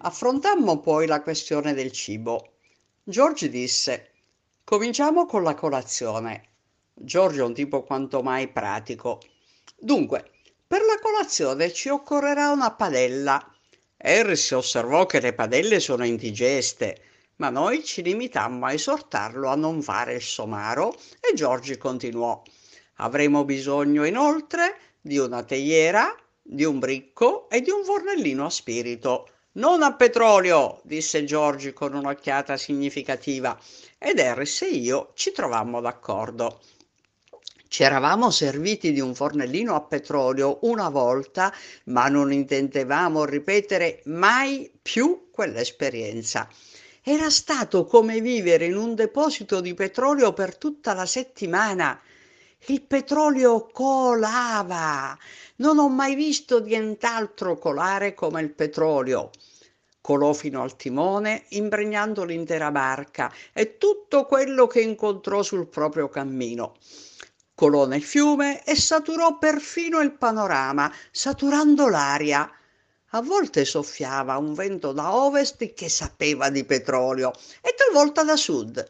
Affrontammo poi la questione del cibo. George disse: Cominciamo con la colazione. George è un tipo quanto mai pratico. Dunque, per la colazione ci occorrerà una padella. Harris osservò che le padelle sono indigeste, ma noi ci limitammo a esortarlo a non fare il somaro e Giorgi continuò. Avremo bisogno inoltre di una teiera, di un bricco e di un fornellino a spirito. Non a petrolio, disse Giorgi con un'occhiata significativa, ed Harris e io ci trovammo d'accordo. Ci eravamo serviti di un fornellino a petrolio una volta, ma non intendevamo ripetere mai più quell'esperienza. Era stato come vivere in un deposito di petrolio per tutta la settimana il petrolio colava. Non ho mai visto nient'altro colare come il petrolio. Colò fino al timone, impregnando l'intera barca e tutto quello che incontrò sul proprio cammino. Colò nel fiume e saturò perfino il panorama, saturando l'aria. A volte soffiava un vento da ovest che sapeva di petrolio e talvolta da sud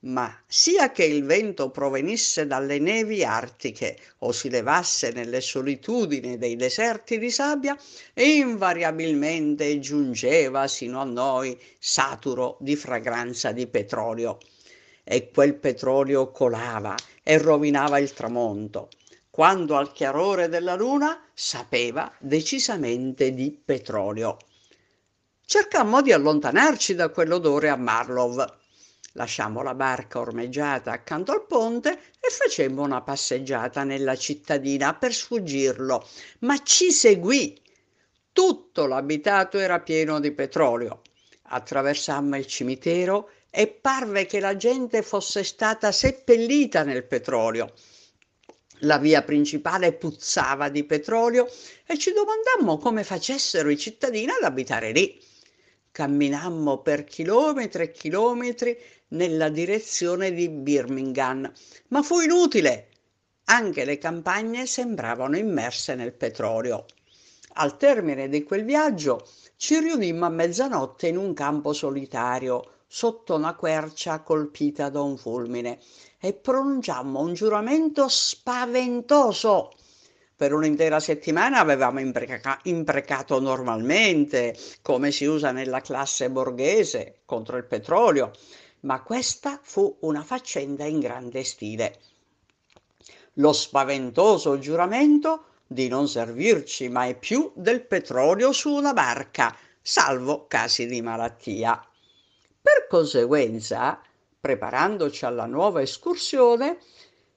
ma sia che il vento provenisse dalle nevi artiche o si levasse nelle solitudini dei deserti di sabbia, invariabilmente giungeva sino a noi saturo di fragranza di petrolio. E quel petrolio colava e rovinava il tramonto, quando al chiarore della luna sapeva decisamente di petrolio. Cercammo di allontanarci da quell'odore a Marlov Lasciammo la barca ormeggiata accanto al ponte e facemmo una passeggiata nella cittadina per sfuggirlo, ma ci seguì. Tutto l'abitato era pieno di petrolio. Attraversammo il cimitero e parve che la gente fosse stata seppellita nel petrolio. La via principale puzzava di petrolio e ci domandammo come facessero i cittadini ad abitare lì. Camminammo per chilometri e chilometri nella direzione di Birmingham, ma fu inutile. Anche le campagne sembravano immerse nel petrolio. Al termine di quel viaggio ci riunimmo a mezzanotte in un campo solitario, sotto una quercia colpita da un fulmine, e pronunciammo un giuramento spaventoso per un'intera settimana avevamo impreca- imprecato normalmente, come si usa nella classe borghese, contro il petrolio, ma questa fu una faccenda in grande stile. Lo spaventoso giuramento di non servirci mai più del petrolio su una barca, salvo casi di malattia. Per conseguenza, preparandoci alla nuova escursione,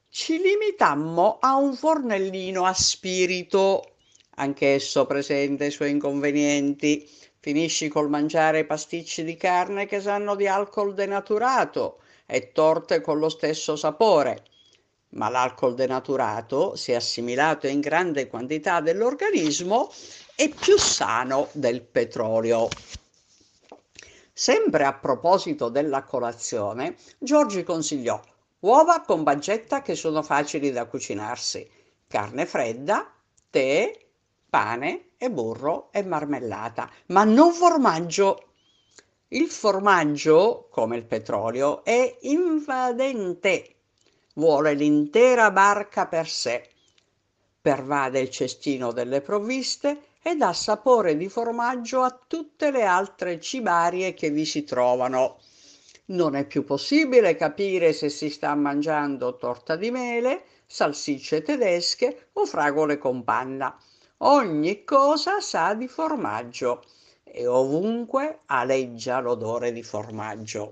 ci limitammo a un fornellino a spirito, anch'esso presenta i suoi inconvenienti. Finisci col mangiare pasticci di carne che sanno di alcol denaturato e torte con lo stesso sapore. Ma l'alcol denaturato, se assimilato in grande quantità dell'organismo, è più sano del petrolio. Sempre a proposito della colazione, Giorgi consigliò uova con baggetta che sono facili da cucinarsi, carne fredda, tè, pane e burro e marmellata, ma non formaggio. Il formaggio, come il petrolio, è invadente, vuole l'intera barca per sé, pervade il cestino delle provviste e dà sapore di formaggio a tutte le altre cibarie che vi si trovano non è più possibile capire se si sta mangiando torta di mele, salsicce tedesche o fragole con panna. Ogni cosa sa di formaggio e ovunque aleggia l'odore di formaggio.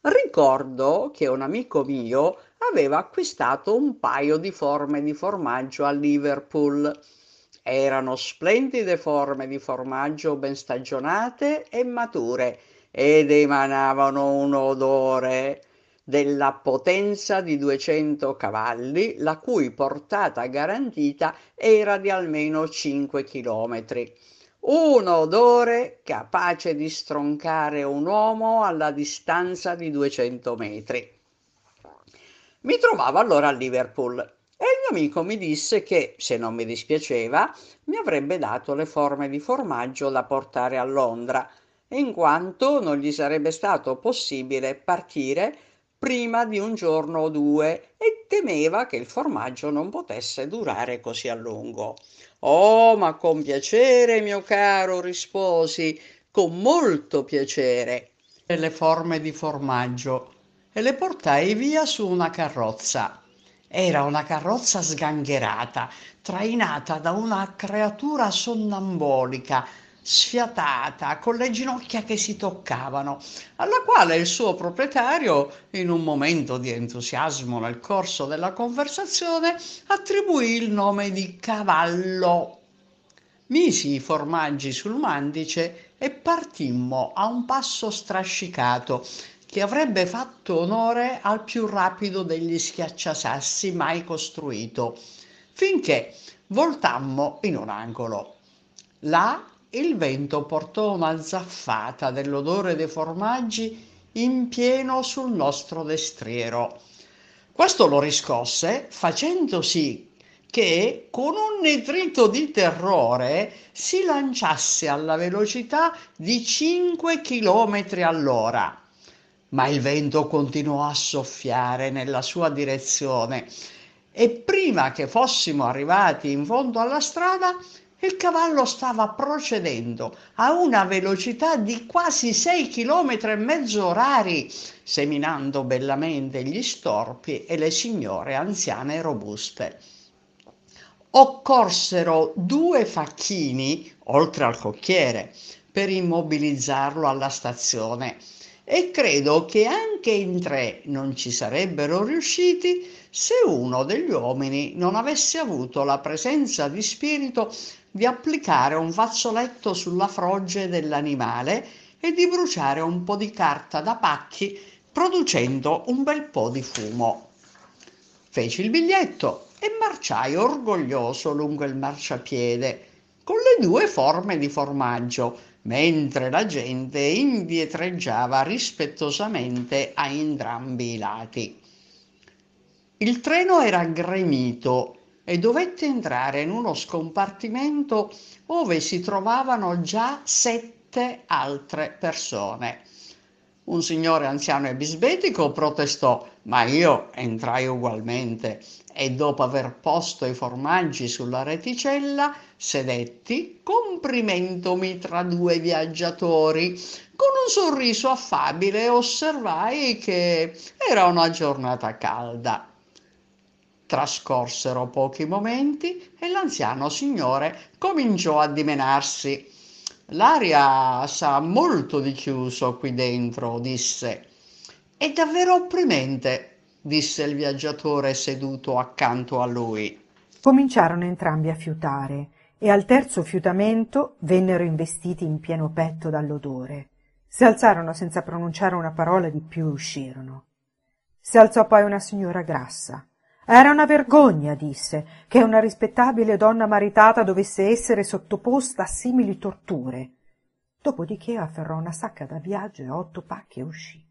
Ricordo che un amico mio aveva acquistato un paio di forme di formaggio a Liverpool Erano splendide forme di formaggio ben stagionate e mature ed emanavano un odore della potenza di 200 cavalli, la cui portata garantita era di almeno 5 chilometri. Un odore capace di stroncare un uomo alla distanza di 200 metri. Mi trovavo allora a Liverpool e il mio amico mi disse che, se non mi dispiaceva, mi avrebbe dato le forme di formaggio da portare a Londra, in quanto non gli sarebbe stato possibile partire prima di un giorno o due e temeva che il formaggio non potesse durare così a lungo. Oh, ma con piacere, mio caro, risposi, con molto piacere. E le forme di formaggio e le portai via su una carrozza. Era una carrozza sgangherata, trainata da una creatura sonnambolica, sfiatata, con le ginocchia che si toccavano, alla quale il suo proprietario, in un momento di entusiasmo nel corso della conversazione, attribuì il nome di cavallo. Misi i formaggi sul mandice e partimmo a un passo strascicato che avrebbe fatto onore al più rapido degli schiacciasassi mai costruito, finché voltammo in un angolo. Là il vento portò una zaffata dell'odore dei formaggi in pieno sul nostro destriero. Questo lo riscosse facendo sì che con un nitrito di terrore si lanciasse alla velocità di 5 km all'ora ma il vento continuò a soffiare nella sua direzione e prima che fossimo arrivati in fondo alla strada il cavallo stava procedendo a una velocità di quasi 6 km e mezzo orari, seminando bellamente gli storpi e le signore anziane e robuste. Occorsero due facchini, oltre al cocchiere, per immobilizzarlo alla stazione e credo che anche in tre non ci sarebbero riusciti se uno degli uomini non avesse avuto la presenza di spirito di applicare un fazzoletto sulla froge dell'animale e di bruciare un po' di carta da pacchi producendo un bel po' di fumo. Feci il biglietto e marciai orgoglioso lungo il marciapiede con le due forme di formaggio mentre la gente indietreggiava rispettosamente a entrambi i lati. Il treno era gremito e dovette entrare in uno scompartimento dove si trovavano già sette altre persone. Un signore anziano e bisbetico protestò, ma io entrai ugualmente e dopo aver posto i formaggi sulla reticella sedetti comprimendomi tra due viaggiatori. Con un sorriso affabile osservai che era una giornata calda trascorsero pochi momenti e l'anziano signore cominciò a dimenarsi l'aria sa molto di chiuso qui dentro disse è davvero opprimente disse il viaggiatore seduto accanto a lui cominciarono entrambi a fiutare e al terzo fiutamento vennero investiti in pieno petto dall'odore. Si alzarono senza pronunciare una parola di più e uscirono. Si alzò poi una signora grassa. Era una vergogna, disse, che una rispettabile donna maritata dovesse essere sottoposta a simili torture. Dopodiché afferrò una sacca da viaggio e otto pacchi e uscì.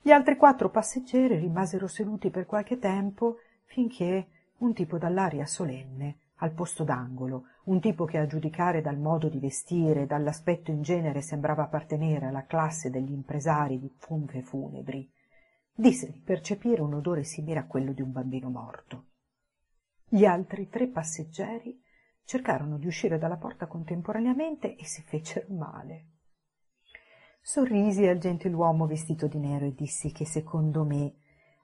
Gli altri quattro passeggeri rimasero seduti per qualche tempo finché un tipo dall'aria solenne al posto d'angolo, un tipo che a giudicare dal modo di vestire e dall'aspetto in genere sembrava appartenere alla classe degli impresari di funfe funebri, disse di percepire un odore simile a quello di un bambino morto. Gli altri tre passeggeri cercarono di uscire dalla porta contemporaneamente e si fecero male. Sorrisi al gentiluomo vestito di nero e dissi che secondo me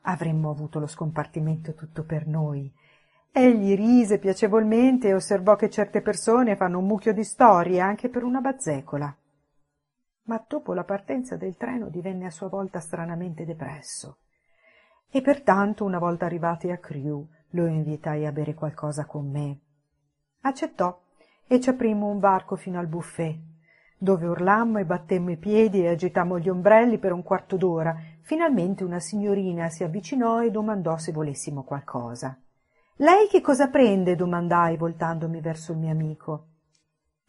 avremmo avuto lo scompartimento tutto per noi Egli rise piacevolmente e osservò che certe persone fanno un mucchio di storie anche per una bazzecola. Ma dopo la partenza del treno divenne a sua volta stranamente depresso. E pertanto, una volta arrivati a Crewe, lo invitai a bere qualcosa con me. Accettò e ci aprimmo un varco fino al buffet, dove urlammo e battemmo i piedi e agitammo gli ombrelli per un quarto d'ora. Finalmente una signorina si avvicinò e domandò se volessimo qualcosa. Lei che cosa prende? domandai voltandomi verso il mio amico.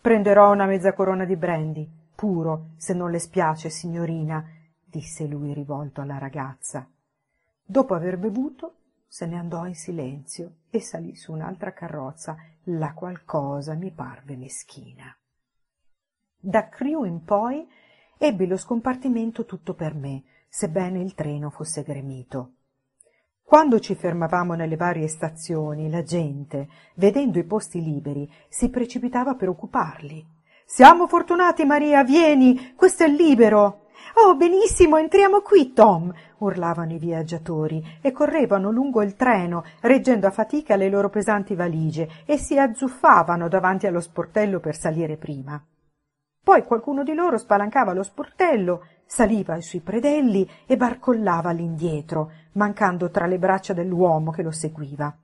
Prenderò una mezza corona di brandy, puro, se non le spiace, signorina, disse lui rivolto alla ragazza. Dopo aver bevuto, se ne andò in silenzio e salì su un'altra carrozza, la qual cosa mi parve meschina. Da Crewe in poi ebbi lo scompartimento tutto per me, sebbene il treno fosse gremito. Quando ci fermavamo nelle varie stazioni, la gente, vedendo i posti liberi, si precipitava per occuparli. Siamo fortunati, Maria, vieni, questo è libero. Oh, benissimo, entriamo qui, Tom, urlavano i viaggiatori e correvano lungo il treno, reggendo a fatica le loro pesanti valigie e si azzuffavano davanti allo sportello per salire prima. Poi qualcuno di loro spalancava lo sportello, saliva sui predelli e barcollava all'indietro, mancando tra le braccia dell'uomo che lo seguiva.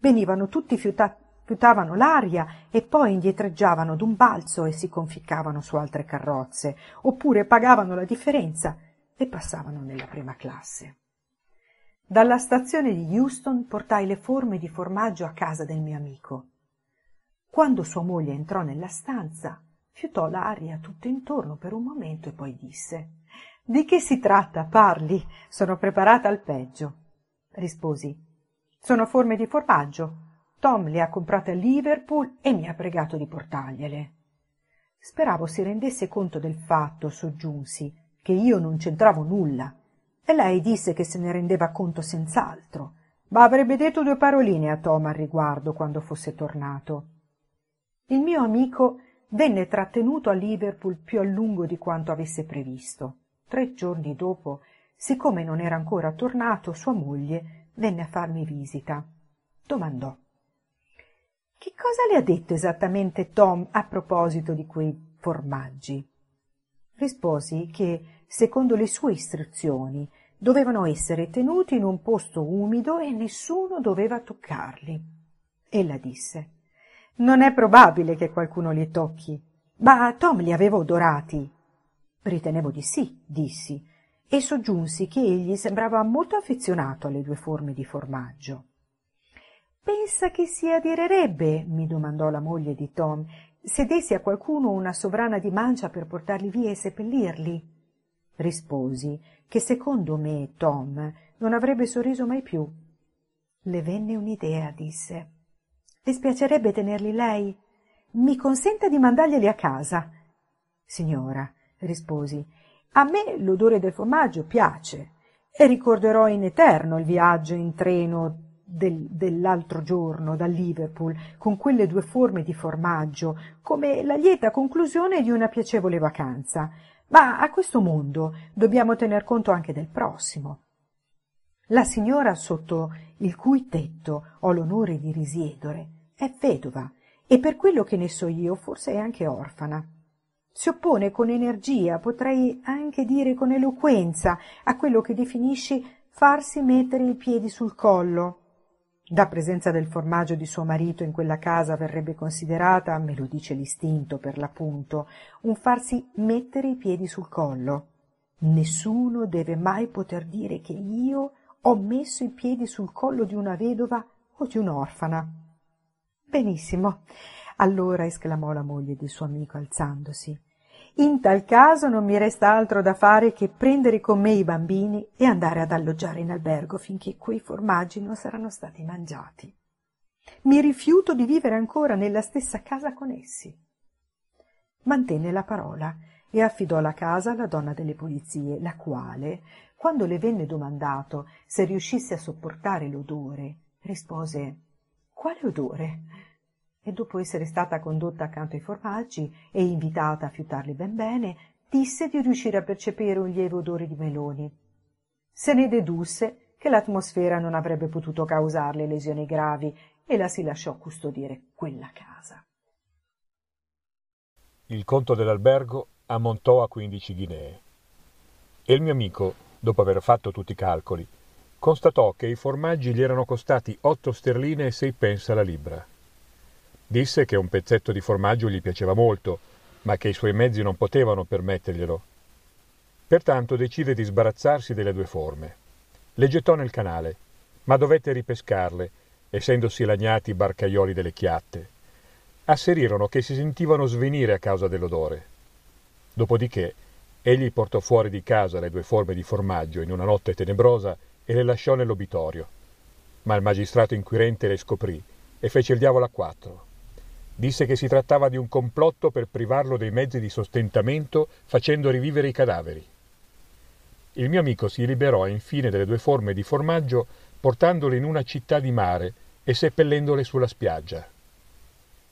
Venivano tutti fiutati fiutavano l'aria e poi indietreggiavano d'un balzo e si conficcavano su altre carrozze, oppure pagavano la differenza e passavano nella prima classe. Dalla stazione di Houston portai le forme di formaggio a casa del mio amico. Quando sua moglie entrò nella stanza, fiutò l'aria tutto intorno per un momento e poi disse Di che si tratta? Parli. Sono preparata al peggio. Risposi Sono forme di formaggio. Tom le ha comprate a Liverpool e mi ha pregato di portargliele. Speravo si rendesse conto del fatto, soggiunsi, che io non c'entravo nulla. E lei disse che se ne rendeva conto senz'altro, ma avrebbe detto due paroline a Tom al riguardo quando fosse tornato. Il mio amico venne trattenuto a Liverpool più a lungo di quanto avesse previsto. Tre giorni dopo, siccome non era ancora tornato, sua moglie venne a farmi visita. Domandò che cosa le ha detto esattamente Tom a proposito di quei formaggi? Risposi che, secondo le sue istruzioni, dovevano essere tenuti in un posto umido e nessuno doveva toccarli. Ella disse Non è probabile che qualcuno li tocchi. Ma Tom li aveva odorati. Ritenevo di sì, dissi, e soggiunsi che egli sembrava molto affezionato alle due forme di formaggio. Pensa che si adirerebbe, mi domandò la moglie di Tom, se dessi a qualcuno una sovrana di mancia per portarli via e seppellirli? Risposi che secondo me Tom non avrebbe sorriso mai più. Le venne un'idea, disse. Le spiacerebbe tenerli lei? Mi consenta di mandarglieli a casa. Signora, risposi, a me l'odore del formaggio piace e ricorderò in eterno il viaggio in treno del, dell'altro giorno da Liverpool con quelle due forme di formaggio come la lieta conclusione di una piacevole vacanza. Ma a questo mondo dobbiamo tener conto anche del prossimo. La signora sotto il cui tetto ho l'onore di risiedere è vedova e per quello che ne so io forse è anche orfana. Si oppone con energia, potrei anche dire con eloquenza, a quello che definisci farsi mettere i piedi sul collo, la presenza del formaggio di suo marito in quella casa verrebbe considerata, me lo dice l'istinto per l'appunto, un farsi mettere i piedi sul collo. Nessuno deve mai poter dire che io ho messo i piedi sul collo di una vedova o di un'orfana. Benissimo. Allora esclamò la moglie del suo amico alzandosi. In tal caso non mi resta altro da fare che prendere con me i bambini e andare ad alloggiare in albergo finché quei formaggi non saranno stati mangiati. Mi rifiuto di vivere ancora nella stessa casa con essi. Mantenne la parola e affidò la casa alla donna delle pulizie, la quale, quando le venne domandato se riuscisse a sopportare l'odore, rispose Quale odore? E dopo essere stata condotta accanto ai formaggi e invitata a fiutarli ben bene, disse di riuscire a percepire un lieve odore di meloni. Se ne dedusse che l'atmosfera non avrebbe potuto causarle lesioni gravi e la si lasciò custodire quella casa. Il conto dell'albergo ammontò a quindici ghinee e il mio amico, dopo aver fatto tutti i calcoli, constatò che i formaggi gli erano costati otto sterline e sei pence alla libra. Disse che un pezzetto di formaggio gli piaceva molto, ma che i suoi mezzi non potevano permetterglielo. Pertanto decide di sbarazzarsi delle due forme. Le gettò nel canale, ma dovette ripescarle, essendosi lagnati i barcaioli delle chiatte. Asserirono che si sentivano svenire a causa dell'odore. Dopodiché egli portò fuori di casa le due forme di formaggio in una notte tenebrosa e le lasciò nell'obitorio. Ma il magistrato inquirente le scoprì e fece il diavolo a quattro. Disse che si trattava di un complotto per privarlo dei mezzi di sostentamento facendo rivivere i cadaveri. Il mio amico si liberò infine delle due forme di formaggio portandole in una città di mare e seppellendole sulla spiaggia.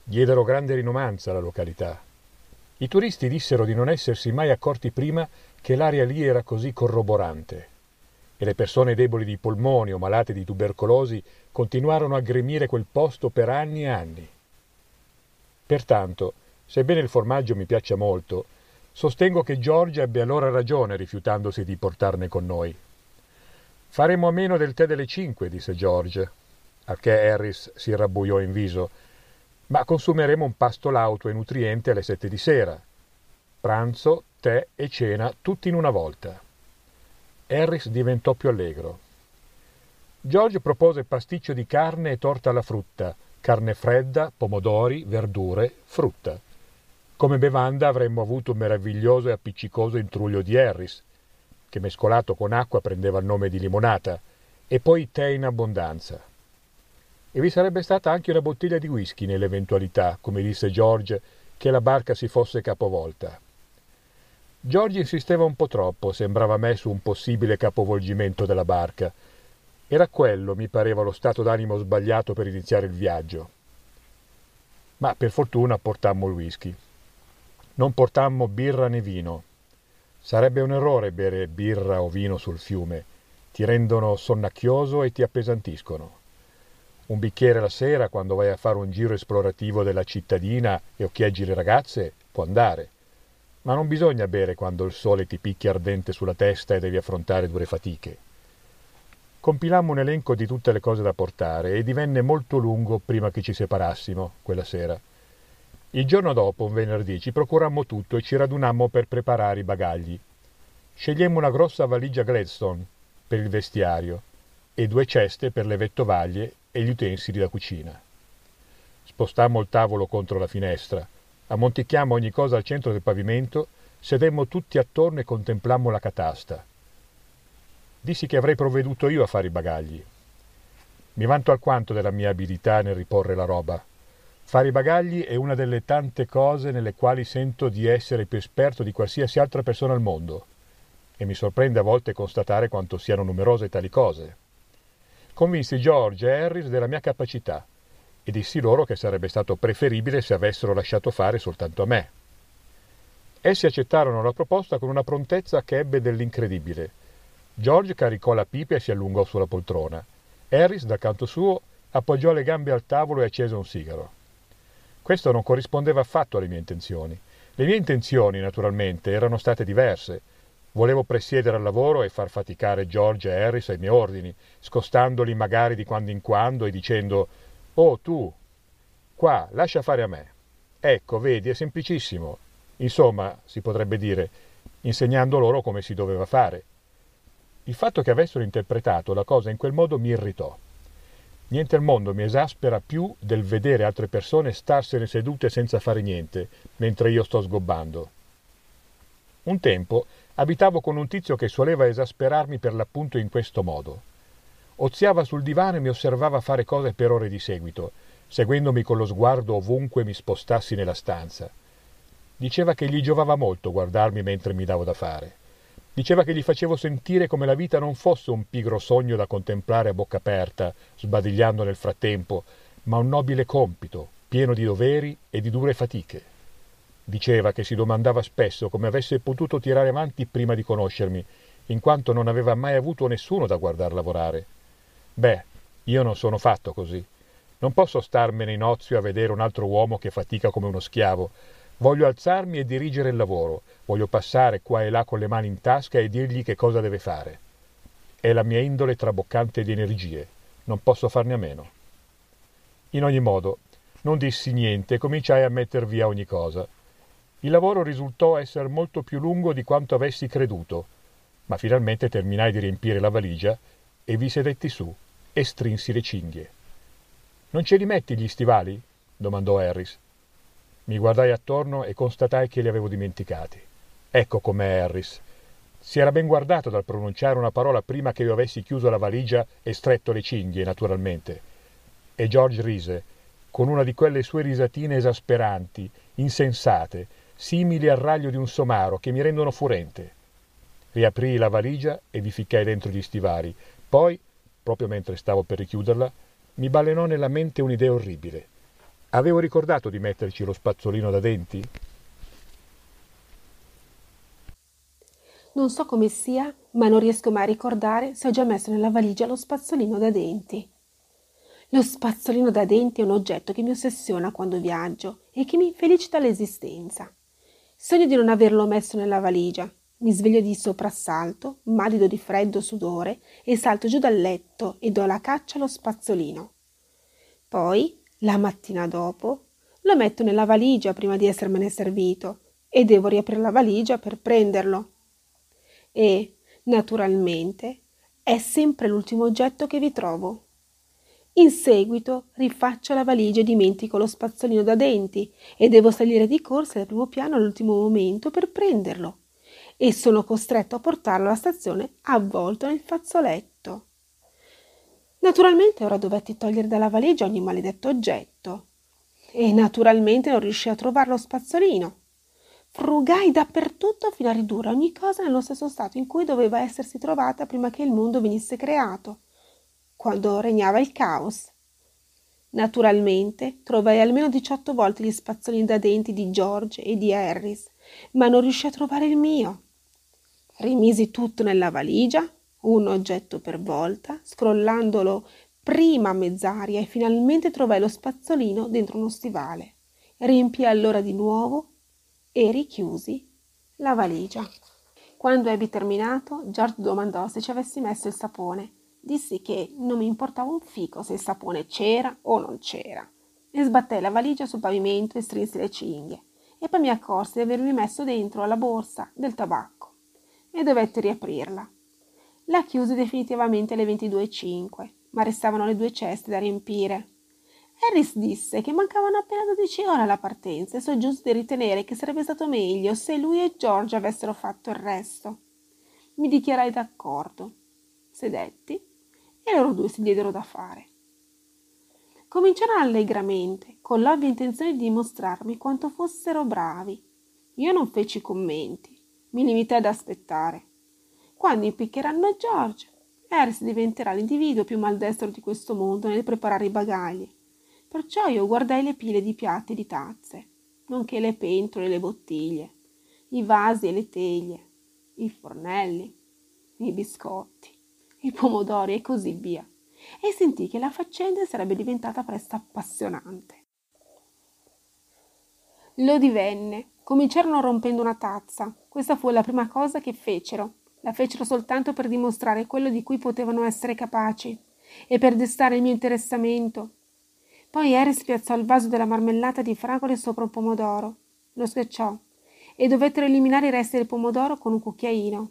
Diedero grande rinomanza alla località. I turisti dissero di non essersi mai accorti prima che l'aria lì era così corroborante e le persone deboli di polmoni o malate di tubercolosi continuarono a gremire quel posto per anni e anni. Pertanto, sebbene il formaggio mi piaccia molto, sostengo che George ebbe allora ragione rifiutandosi di portarne con noi. Faremo a meno del tè delle cinque, disse George, al che Harris si rabbuiò in viso, ma consumeremo un pasto lauto e nutriente alle sette di sera. Pranzo, tè e cena tutti in una volta. Harris diventò più allegro. George propose pasticcio di carne e torta alla frutta, carne fredda, pomodori, verdure, frutta. Come bevanda avremmo avuto un meraviglioso e appiccicoso intruglio di Harris, che mescolato con acqua prendeva il nome di limonata, e poi tè in abbondanza. E vi sarebbe stata anche una bottiglia di whisky nell'eventualità, come disse George, che la barca si fosse capovolta. George insisteva un po' troppo, sembrava me, su un possibile capovolgimento della barca, era quello, mi pareva, lo stato d'animo sbagliato per iniziare il viaggio. Ma per fortuna portammo il whisky. Non portammo birra né vino. Sarebbe un errore bere birra o vino sul fiume. Ti rendono sonnacchioso e ti appesantiscono. Un bicchiere la sera, quando vai a fare un giro esplorativo della cittadina e occhieggi le ragazze, può andare. Ma non bisogna bere quando il sole ti picchia ardente sulla testa e devi affrontare dure fatiche. Compilammo un elenco di tutte le cose da portare e divenne molto lungo prima che ci separassimo quella sera. Il giorno dopo, un venerdì, ci procurammo tutto e ci radunammo per preparare i bagagli. Scegliemmo una grossa valigia Gladstone per il vestiario e due ceste per le vettovaglie e gli utensili da cucina. Spostammo il tavolo contro la finestra, ammonticchiammo ogni cosa al centro del pavimento, sedemmo tutti attorno e contemplammo la catasta. Dissi che avrei provveduto io a fare i bagagli. Mi vanto alquanto della mia abilità nel riporre la roba. Fare i bagagli è una delle tante cose nelle quali sento di essere più esperto di qualsiasi altra persona al mondo, e mi sorprende a volte constatare quanto siano numerose tali cose. Convinsi George e Harris della mia capacità e dissi loro che sarebbe stato preferibile se avessero lasciato fare soltanto a me. Essi accettarono la proposta con una prontezza che ebbe dell'incredibile George caricò la pipa e si allungò sulla poltrona. Harris, dal canto suo, appoggiò le gambe al tavolo e accese un sigaro. Questo non corrispondeva affatto alle mie intenzioni. Le mie intenzioni, naturalmente, erano state diverse. Volevo presiedere al lavoro e far faticare George e Harris ai miei ordini, scostandoli magari di quando in quando e dicendo Oh, tu, qua, lascia fare a me. Ecco, vedi, è semplicissimo. Insomma, si potrebbe dire, insegnando loro come si doveva fare. Il fatto che avessero interpretato la cosa in quel modo mi irritò. Niente al mondo mi esaspera più del vedere altre persone starsene sedute senza fare niente, mentre io sto sgobbando. Un tempo abitavo con un tizio che soleva esasperarmi per l'appunto in questo modo. Oziava sul divano e mi osservava fare cose per ore di seguito, seguendomi con lo sguardo ovunque mi spostassi nella stanza. Diceva che gli giovava molto guardarmi mentre mi davo da fare. Diceva che gli facevo sentire come la vita non fosse un pigro sogno da contemplare a bocca aperta, sbadigliando nel frattempo, ma un nobile compito, pieno di doveri e di dure fatiche. Diceva che si domandava spesso come avesse potuto tirare avanti prima di conoscermi, in quanto non aveva mai avuto nessuno da guardar lavorare. Beh, io non sono fatto così. Non posso starmene in ozio a vedere un altro uomo che fatica come uno schiavo, Voglio alzarmi e dirigere il lavoro, voglio passare qua e là con le mani in tasca e dirgli che cosa deve fare. È la mia indole traboccante di energie, non posso farne a meno. In ogni modo, Non dissi niente e cominciai a metter via ogni cosa. Il lavoro risultò essere molto più lungo di quanto avessi creduto, ma finalmente terminai di riempire la valigia e vi sedetti su e strinsi le cinghie. Non ce li metti gli stivali? domandò Harris. Mi guardai attorno e constatai che li avevo dimenticati. Ecco com'è Harris. Si era ben guardato dal pronunciare una parola prima che io avessi chiuso la valigia e stretto le cinghie, naturalmente. E George rise, con una di quelle sue risatine esasperanti, insensate, simili al raglio di un somaro, che mi rendono furente. Riaprii la valigia e vi ficcai dentro gli stivali. Poi, proprio mentre stavo per richiuderla, mi balenò nella mente un'idea orribile. Avevo ricordato di metterci lo spazzolino da denti? Non so come sia, ma non riesco mai a ricordare se ho già messo nella valigia lo spazzolino da denti. Lo spazzolino da denti è un oggetto che mi ossessiona quando viaggio e che mi felicita l'esistenza. Sogno di non averlo messo nella valigia. Mi sveglio di soprassalto, malido di freddo sudore, e salto giù dal letto e do la caccia allo spazzolino. Poi, la mattina dopo, lo metto nella valigia prima di essermene servito e devo riaprire la valigia per prenderlo e, naturalmente, è sempre l'ultimo oggetto che vi trovo. In seguito rifaccio la valigia e dimentico lo spazzolino da denti e devo salire di corsa al primo piano all'ultimo momento per prenderlo e sono costretto a portarlo alla stazione avvolto nel fazzoletto. Naturalmente ora dovetti togliere dalla valigia ogni maledetto oggetto e naturalmente non riuscii a trovare lo spazzolino Frugai dappertutto fino a ridurre ogni cosa nello stesso stato in cui doveva essersi trovata prima che il mondo venisse creato, quando regnava il caos. Naturalmente trovai almeno 18 volte gli spazzolini da denti di George e di Harris, ma non riuscii a trovare il mio. Rimisi tutto nella valigia, un oggetto per volta, scrollandolo prima a mezz'aria e finalmente trovai lo spazzolino dentro uno stivale. Riempii allora di nuovo e richiusi la valigia. Quando ebbi terminato, George domandò se ci avessi messo il sapone. Dissi che non mi importava un fico se il sapone c'era o non c'era. E sbattei la valigia sul pavimento e strinsi le cinghie. E poi mi accorsi di avermi messo dentro alla borsa del tabacco. E dovetti riaprirla. La chiusi definitivamente alle 22.05, ma restavano le due ceste da riempire. Harris disse che mancavano appena 12 ore alla partenza e soggiunse di ritenere che sarebbe stato meglio se lui e George avessero fatto il resto. Mi dichiarai d'accordo. Sedetti e loro due si diedero da fare. Cominciarono allegramente, con l'ovvia intenzione di dimostrarmi quanto fossero bravi. Io non feci commenti, mi limitai ad aspettare. Quando impiccheranno George, Harris diventerà l'individuo più maldestro di questo mondo nel preparare i bagagli Perciò io guardai le pile di piatti e di tazze, nonché le pentole e le bottiglie, i vasi e le teglie, i fornelli, i biscotti, i pomodori e così via, e sentii che la faccenda sarebbe diventata presto appassionante. Lo divenne. Cominciarono rompendo una tazza. Questa fu la prima cosa che fecero. La fecero soltanto per dimostrare quello di cui potevano essere capaci e per destare il mio interessamento poi Harris piazzò il vaso della marmellata di fragole sopra un pomodoro, lo schiacciò e dovettero eliminare i resti del pomodoro con un cucchiaino.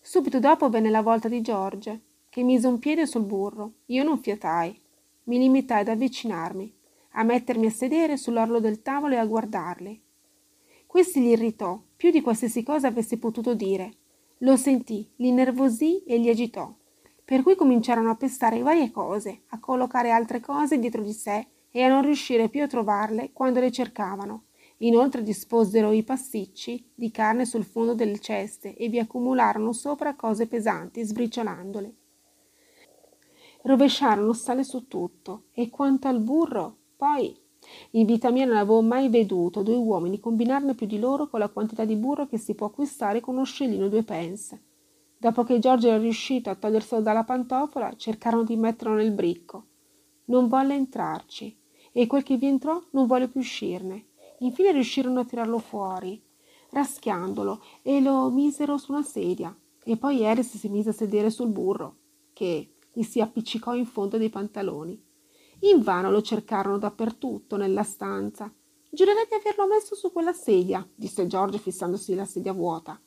Subito dopo venne la volta di George, che mise un piede sul burro. Io non fiatai. Mi limitai ad avvicinarmi, a mettermi a sedere sull'orlo del tavolo e a guardarli. Questi gli irritò più di qualsiasi cosa avesse potuto dire. Lo sentì, li nervosì e li agitò per cui cominciarono a pestare varie cose, a collocare altre cose dietro di sé e a non riuscire più a trovarle quando le cercavano. Inoltre disposero i pasticci di carne sul fondo delle ceste e vi accumularono sopra cose pesanti, sbriciolandole. Rovesciarono sale su tutto e quanto al burro, poi in vita mia non avevo mai veduto due uomini combinarne più di loro con la quantità di burro che si può acquistare con uno scellino due pence. Dopo che Giorgio era riuscito a toglierselo dalla pantofola, cercarono di metterlo nel bricco. Non volle entrarci e quel che vi entrò non volle più uscirne. Infine riuscirono a tirarlo fuori, raschiandolo, e lo misero su una sedia. E poi Eris si mise a sedere sul burro, che gli si appiccicò in fondo dei pantaloni. Invano lo cercarono dappertutto nella stanza. Giurerei di averlo messo su quella sedia, disse Giorgio fissandosi la sedia vuota.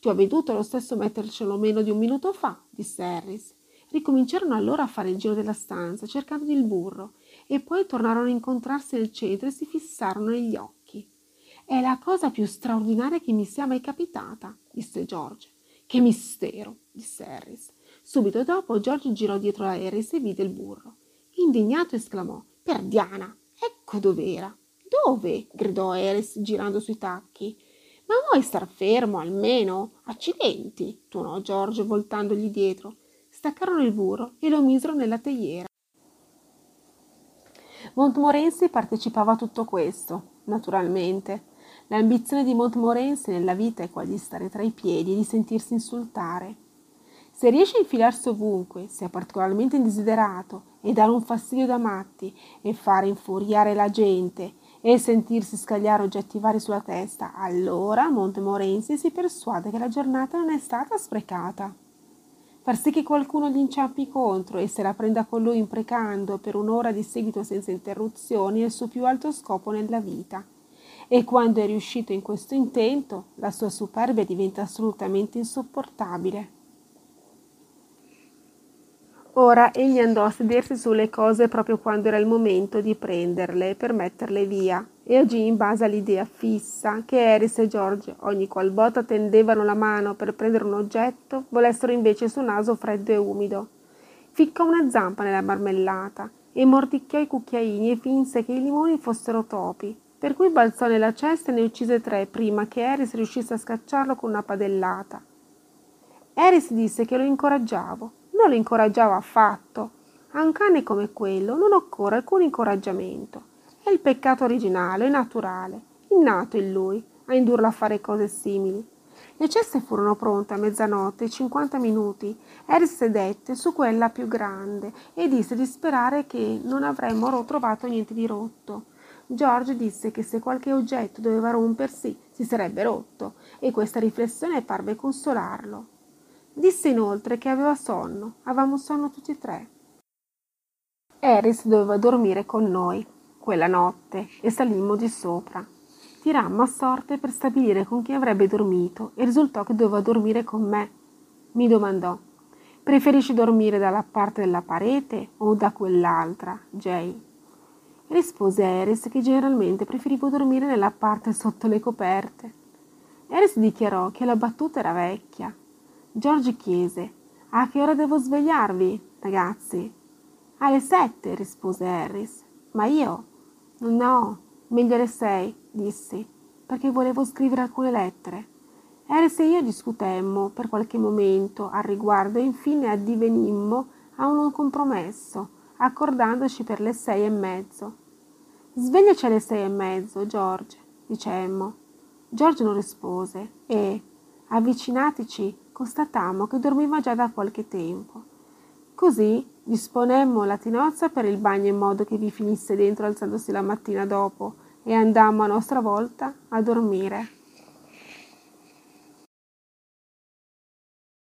Tu hai veduto lo stesso mettercelo meno di un minuto fa, disse Harris. Ricominciarono allora a fare il giro della stanza, cercando il burro, e poi tornarono a incontrarsi nel centro e si fissarono negli occhi. È la cosa più straordinaria che mi sia mai capitata, disse George. Che mistero, disse Harris. Subito dopo George girò dietro a Harris e vide il burro. Indignato esclamò: Perdiana, ecco dov'era. Dove? gridò Harris girando sui tacchi. Ma vuoi star fermo almeno? Accidenti, tuonò George voltandogli dietro staccarono il burro e lo misero nella teiera. Montmorency partecipava a tutto questo, naturalmente. L'ambizione di Montmorency nella vita è quella di stare tra i piedi e di sentirsi insultare. Se riesce a infilarsi ovunque, sia particolarmente indesiderato e dare un fastidio da matti e fare infuriare la gente e sentirsi scagliare oggetti vari sulla testa, allora Montmorency si persuade che la giornata non è stata sprecata far sì che qualcuno gli inciampi contro e se la prenda con lui imprecando per un'ora di seguito senza interruzioni è il suo più alto scopo nella vita. E quando è riuscito in questo intento, la sua superbia diventa assolutamente insopportabile. Ora egli andò a sedersi sulle cose proprio quando era il momento di prenderle per metterle via e agì in base all'idea fissa che Eris e George, ogni qualvolta tendevano la mano per prendere un oggetto, volessero invece il suo naso freddo e umido. Ficcò una zampa nella marmellata e mordicchiò i cucchiaini e finse che i limoni fossero topi, per cui balzò nella cesta e ne uccise tre prima che Eris riuscisse a scacciarlo con una padellata. Eris disse che lo incoraggiavo non lo incoraggiava affatto. A un cane come quello non occorre alcun incoraggiamento. È il peccato originale, naturale, innato in lui, a indurlo a fare cose simili. Le ceste furono pronte a mezzanotte e cinquanta minuti. Harris sedette su quella più grande e disse di sperare che non avremmo trovato niente di rotto. George disse che se qualche oggetto doveva rompersi si sarebbe rotto e questa riflessione parve consolarlo. Disse inoltre che aveva sonno, avevamo sonno tutti e tre. Eris doveva dormire con noi quella notte e salimmo di sopra. Tirammo a sorte per stabilire con chi avrebbe dormito e risultò che doveva dormire con me. Mi domandò: Preferisci dormire dalla parte della parete o da quell'altra, Jay? Rispose Eris che generalmente preferivo dormire nella parte sotto le coperte. Eris dichiarò che la battuta era vecchia George chiese A che ora devo svegliarvi, ragazzi? Alle sette, rispose Harris. Ma io? No, meglio alle sei, dissi, perché volevo scrivere alcune lettere. Harris e io discutemmo per qualche momento al riguardo e infine addivenimmo a un compromesso, accordandoci per le sei e mezzo. Svegliaci alle sei e mezzo, George, dicemmo. George non rispose e, avvicinatici, constatammo che dormiva già da qualche tempo. Così disponemmo la tinozza per il bagno in modo che vi finisse dentro alzandosi la mattina dopo e andammo a nostra volta a dormire.